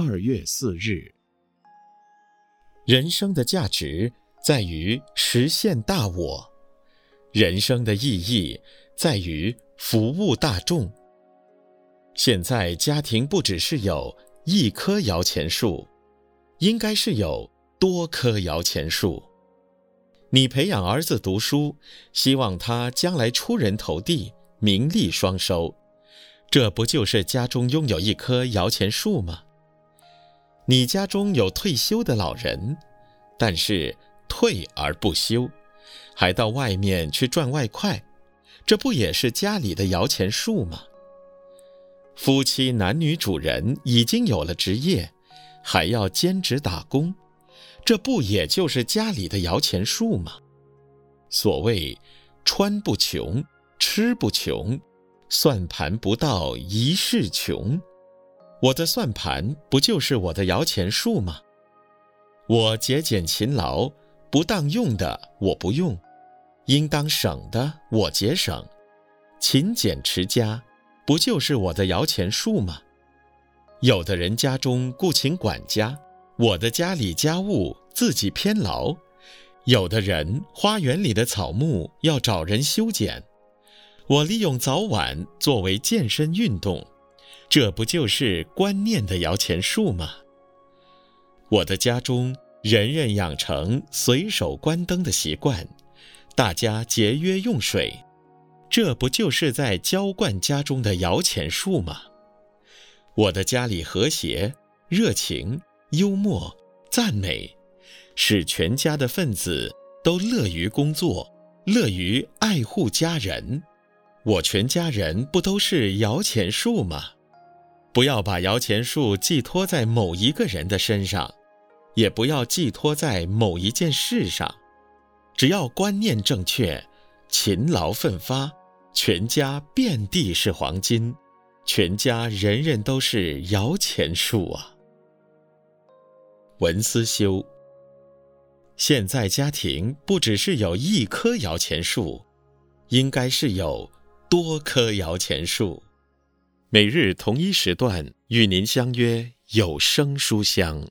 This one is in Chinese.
二月四日。人生的价值在于实现大我，人生的意义在于服务大众。现在家庭不只是有一棵摇钱树，应该是有多棵摇钱树。你培养儿子读书，希望他将来出人头地，名利双收。这不就是家中拥有一棵摇钱树吗？你家中有退休的老人，但是退而不休，还到外面去赚外快，这不也是家里的摇钱树吗？夫妻男女主人已经有了职业，还要兼职打工，这不也就是家里的摇钱树吗？所谓穿不穷，吃不穷。算盘不到一世穷，我的算盘不就是我的摇钱树吗？我节俭勤劳，不当用的我不用，应当省的我节省，勤俭持家，不就是我的摇钱树吗？有的人家中雇请管家，我的家里家务自己偏劳；有的人花园里的草木要找人修剪。我利用早晚作为健身运动，这不就是观念的摇钱树吗？我的家中人人养成随手关灯的习惯，大家节约用水，这不就是在浇灌家中的摇钱树吗？我的家里和谐、热情、幽默、赞美，使全家的分子都乐于工作，乐于爱护家人。我全家人不都是摇钱树吗？不要把摇钱树寄托在某一个人的身上，也不要寄托在某一件事上。只要观念正确，勤劳奋发，全家遍地是黄金，全家人人都是摇钱树啊！文思修。现在家庭不只是有一棵摇钱树，应该是有。多棵摇钱树，每日同一时段与您相约有声书香。